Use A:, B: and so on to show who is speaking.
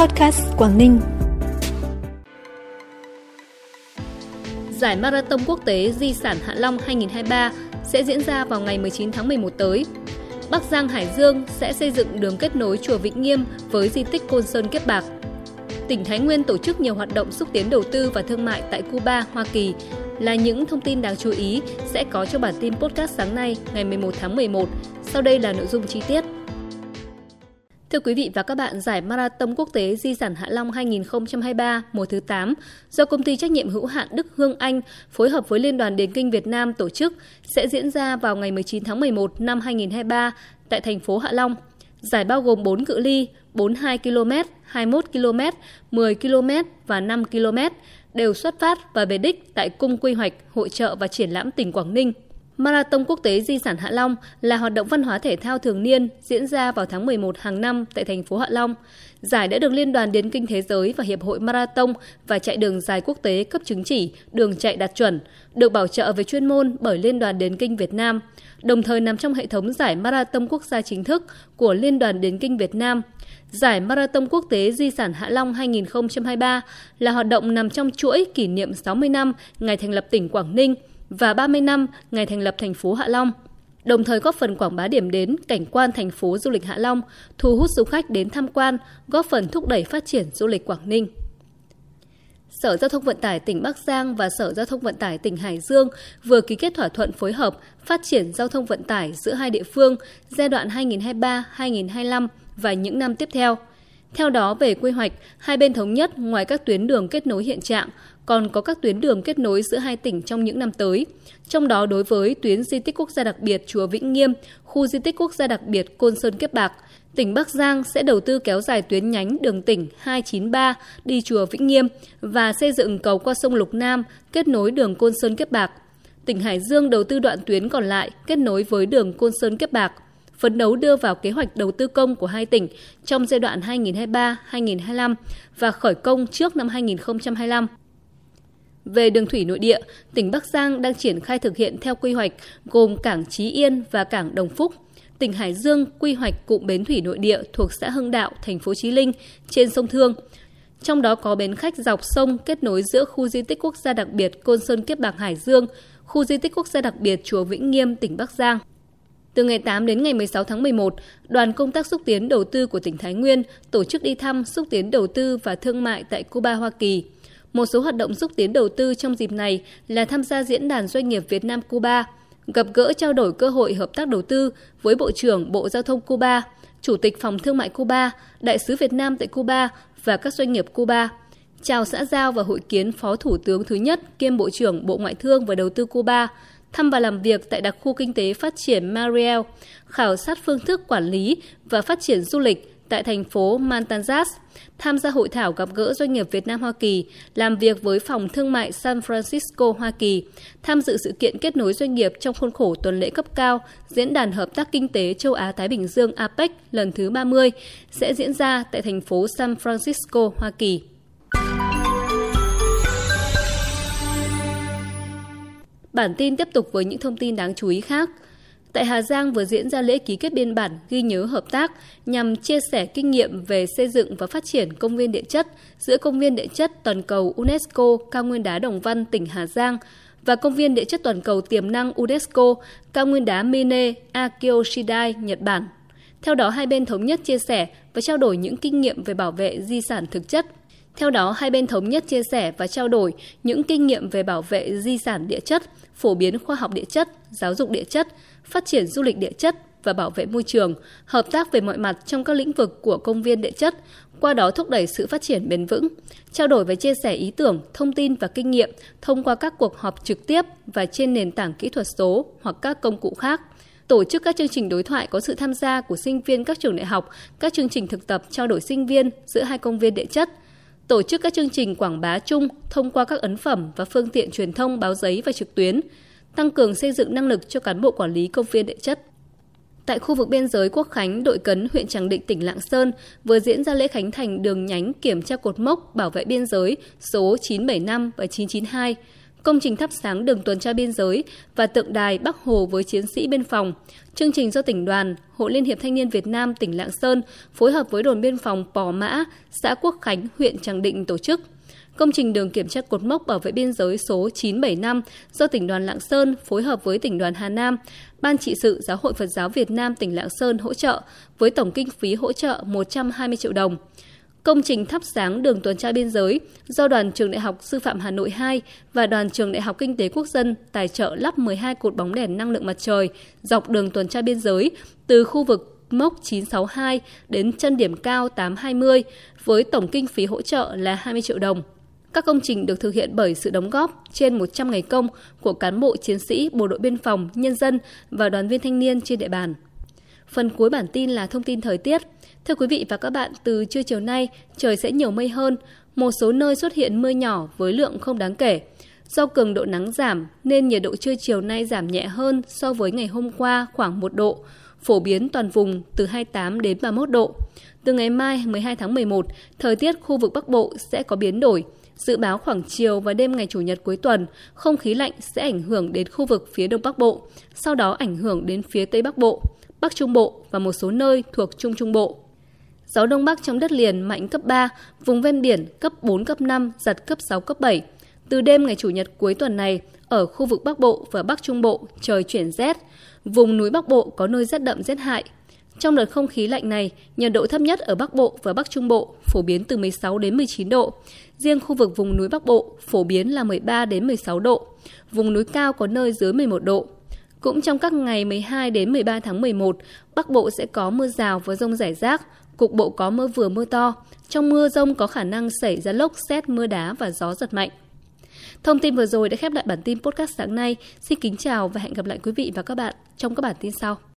A: Podcast Quảng Ninh.
B: Giải Marathon Quốc tế Di sản Hạ Long 2023 sẽ diễn ra vào ngày 19 tháng 11 tới. Bắc Giang Hải Dương sẽ xây dựng đường kết nối chùa Vĩnh Nghiêm với di tích Côn Sơn Kiếp Bạc. Tỉnh Thái Nguyên tổ chức nhiều hoạt động xúc tiến đầu tư và thương mại tại Cuba, Hoa Kỳ là những thông tin đáng chú ý sẽ có cho bản tin podcast sáng nay ngày 11 tháng 11. Sau đây là nội dung chi tiết. Thưa quý vị và các bạn, giải Marathon Quốc tế Di sản Hạ Long 2023 mùa thứ 8 do công ty trách nhiệm hữu hạn Đức Hương Anh phối hợp với Liên đoàn Điền kinh Việt Nam tổ chức sẽ diễn ra vào ngày 19 tháng 11 năm 2023 tại thành phố Hạ Long. Giải bao gồm 4 cự ly 42 km, 21 km, 10 km và 5 km đều xuất phát và về đích tại Cung Quy hoạch, Hội trợ và Triển lãm tỉnh Quảng Ninh – Marathon Quốc tế Di sản Hạ Long là hoạt động văn hóa thể thao thường niên diễn ra vào tháng 11 hàng năm tại thành phố Hạ Long. Giải đã được Liên đoàn Điền kinh Thế giới và Hiệp hội Marathon và chạy đường dài quốc tế cấp chứng chỉ đường chạy đạt chuẩn, được bảo trợ về chuyên môn bởi Liên đoàn Điền kinh Việt Nam, đồng thời nằm trong hệ thống giải Marathon quốc gia chính thức của Liên đoàn Điền kinh Việt Nam. Giải Marathon Quốc tế Di sản Hạ Long 2023 là hoạt động nằm trong chuỗi kỷ niệm 60 năm ngày thành lập tỉnh Quảng Ninh – và 30 năm ngày thành lập thành phố Hạ Long, đồng thời góp phần quảng bá điểm đến cảnh quan thành phố du lịch Hạ Long, thu hút du khách đến tham quan, góp phần thúc đẩy phát triển du lịch Quảng Ninh. Sở Giao thông Vận tải tỉnh Bắc Giang và Sở Giao thông Vận tải tỉnh Hải Dương vừa ký kết thỏa thuận phối hợp phát triển giao thông vận tải giữa hai địa phương giai đoạn 2023-2025 và những năm tiếp theo. Theo đó, về quy hoạch, hai bên thống nhất ngoài các tuyến đường kết nối hiện trạng, còn có các tuyến đường kết nối giữa hai tỉnh trong những năm tới. Trong đó đối với tuyến di tích quốc gia đặc biệt Chùa Vĩnh Nghiêm, khu di tích quốc gia đặc biệt Côn Sơn Kiếp Bạc, tỉnh Bắc Giang sẽ đầu tư kéo dài tuyến nhánh đường tỉnh 293 đi chùa Vĩnh Nghiêm và xây dựng cầu qua sông Lục Nam kết nối đường Côn Sơn Kiếp Bạc. Tỉnh Hải Dương đầu tư đoạn tuyến còn lại kết nối với đường Côn Sơn Kiếp Bạc phấn đấu đưa vào kế hoạch đầu tư công của hai tỉnh trong giai đoạn 2023-2025 và khởi công trước năm 2025. Về đường thủy nội địa, tỉnh Bắc Giang đang triển khai thực hiện theo quy hoạch gồm cảng Trí Yên và cảng Đồng Phúc. Tỉnh Hải Dương quy hoạch cụm bến thủy nội địa thuộc xã Hưng Đạo, thành phố Chí Linh trên sông Thương. Trong đó có bến khách dọc sông kết nối giữa khu di tích quốc gia đặc biệt Côn Sơn Kiếp Bạc Hải Dương, khu di tích quốc gia đặc biệt Chùa Vĩnh Nghiêm, tỉnh Bắc Giang. Từ ngày 8 đến ngày 16 tháng 11, đoàn công tác xúc tiến đầu tư của tỉnh Thái Nguyên tổ chức đi thăm xúc tiến đầu tư và thương mại tại Cuba, Hoa Kỳ. Một số hoạt động xúc tiến đầu tư trong dịp này là tham gia diễn đàn doanh nghiệp Việt Nam Cuba, gặp gỡ trao đổi cơ hội hợp tác đầu tư với Bộ trưởng Bộ Giao thông Cuba, Chủ tịch Phòng Thương mại Cuba, Đại sứ Việt Nam tại Cuba và các doanh nghiệp Cuba. Chào xã giao và hội kiến Phó Thủ tướng thứ nhất kiêm Bộ trưởng Bộ Ngoại thương và Đầu tư Cuba, thăm và làm việc tại đặc khu kinh tế phát triển Mariel, khảo sát phương thức quản lý và phát triển du lịch tại thành phố Matanzas, tham gia hội thảo gặp gỡ doanh nghiệp Việt Nam Hoa Kỳ, làm việc với phòng thương mại San Francisco Hoa Kỳ, tham dự sự kiện kết nối doanh nghiệp trong khuôn khổ tuần lễ cấp cao Diễn đàn Hợp tác Kinh tế Châu Á Thái Bình Dương APEC lần thứ 30 sẽ diễn ra tại thành phố San Francisco, Hoa Kỳ. Bản tin tiếp tục với những thông tin đáng chú ý khác. Tại Hà Giang vừa diễn ra lễ ký kết biên bản ghi nhớ hợp tác nhằm chia sẻ kinh nghiệm về xây dựng và phát triển công viên địa chất giữa Công viên địa chất toàn cầu UNESCO Cao Nguyên đá Đồng Văn tỉnh Hà Giang và Công viên địa chất toàn cầu tiềm năng UNESCO Cao Nguyên đá Mine Akioshidai, Nhật Bản. Theo đó, hai bên thống nhất chia sẻ và trao đổi những kinh nghiệm về bảo vệ di sản thực chất theo đó, hai bên thống nhất chia sẻ và trao đổi những kinh nghiệm về bảo vệ di sản địa chất, phổ biến khoa học địa chất, giáo dục địa chất, phát triển du lịch địa chất và bảo vệ môi trường, hợp tác về mọi mặt trong các lĩnh vực của công viên địa chất, qua đó thúc đẩy sự phát triển bền vững, trao đổi và chia sẻ ý tưởng, thông tin và kinh nghiệm thông qua các cuộc họp trực tiếp và trên nền tảng kỹ thuật số hoặc các công cụ khác. Tổ chức các chương trình đối thoại có sự tham gia của sinh viên các trường đại học, các chương trình thực tập trao đổi sinh viên giữa hai công viên địa chất – tổ chức các chương trình quảng bá chung thông qua các ấn phẩm và phương tiện truyền thông báo giấy và trực tuyến, tăng cường xây dựng năng lực cho cán bộ quản lý công viên địa chất. Tại khu vực biên giới Quốc Khánh, đội cấn huyện Tràng Định, tỉnh Lạng Sơn vừa diễn ra lễ khánh thành đường nhánh kiểm tra cột mốc bảo vệ biên giới số 975 và 992 công trình thắp sáng đường tuần tra biên giới và tượng đài Bắc Hồ với chiến sĩ biên phòng. Chương trình do tỉnh đoàn, Hội Liên hiệp Thanh niên Việt Nam tỉnh Lạng Sơn phối hợp với đồn biên phòng Pò Mã, xã Quốc Khánh, huyện Tràng Định tổ chức. Công trình đường kiểm tra cột mốc bảo vệ biên giới số 975 do tỉnh đoàn Lạng Sơn phối hợp với tỉnh đoàn Hà Nam, Ban trị sự Giáo hội Phật giáo Việt Nam tỉnh Lạng Sơn hỗ trợ với tổng kinh phí hỗ trợ 120 triệu đồng. Công trình thắp sáng đường tuần tra biên giới do Đoàn Trường Đại học Sư phạm Hà Nội 2 và Đoàn Trường Đại học Kinh tế Quốc dân tài trợ lắp 12 cột bóng đèn năng lượng mặt trời dọc đường tuần tra biên giới từ khu vực mốc 962 đến chân điểm cao 820 với tổng kinh phí hỗ trợ là 20 triệu đồng. Các công trình được thực hiện bởi sự đóng góp trên 100 ngày công của cán bộ chiến sĩ Bộ đội Biên phòng, nhân dân và đoàn viên thanh niên trên địa bàn. Phần cuối bản tin là thông tin thời tiết. Thưa quý vị và các bạn, từ trưa chiều nay, trời sẽ nhiều mây hơn, một số nơi xuất hiện mưa nhỏ với lượng không đáng kể. Do cường độ nắng giảm nên nhiệt độ trưa chiều nay giảm nhẹ hơn so với ngày hôm qua khoảng 1 độ, phổ biến toàn vùng từ 28 đến 31 độ. Từ ngày mai 12 tháng 11, thời tiết khu vực Bắc Bộ sẽ có biến đổi. Dự báo khoảng chiều và đêm ngày Chủ nhật cuối tuần, không khí lạnh sẽ ảnh hưởng đến khu vực phía Đông Bắc Bộ, sau đó ảnh hưởng đến phía Tây Bắc Bộ, Bắc Trung Bộ và một số nơi thuộc Trung Trung Bộ. Gió Đông Bắc trong đất liền mạnh cấp 3, vùng ven biển cấp 4, cấp 5, giật cấp 6, cấp 7. Từ đêm ngày Chủ nhật cuối tuần này, ở khu vực Bắc Bộ và Bắc Trung Bộ trời chuyển rét, vùng núi Bắc Bộ có nơi rét đậm rét hại. Trong đợt không khí lạnh này, nhiệt độ thấp nhất ở Bắc Bộ và Bắc Trung Bộ phổ biến từ 16 đến 19 độ. Riêng khu vực vùng núi Bắc Bộ phổ biến là 13 đến 16 độ. Vùng núi cao có nơi dưới 11 độ. Cũng trong các ngày 12 đến 13 tháng 11, Bắc Bộ sẽ có mưa rào và rông rải rác, cục bộ có mưa vừa mưa to. Trong mưa rông có khả năng xảy ra lốc, xét, mưa đá và gió giật mạnh. Thông tin vừa rồi đã khép lại bản tin podcast sáng nay. Xin kính chào và hẹn gặp lại quý vị và các bạn trong các bản tin sau.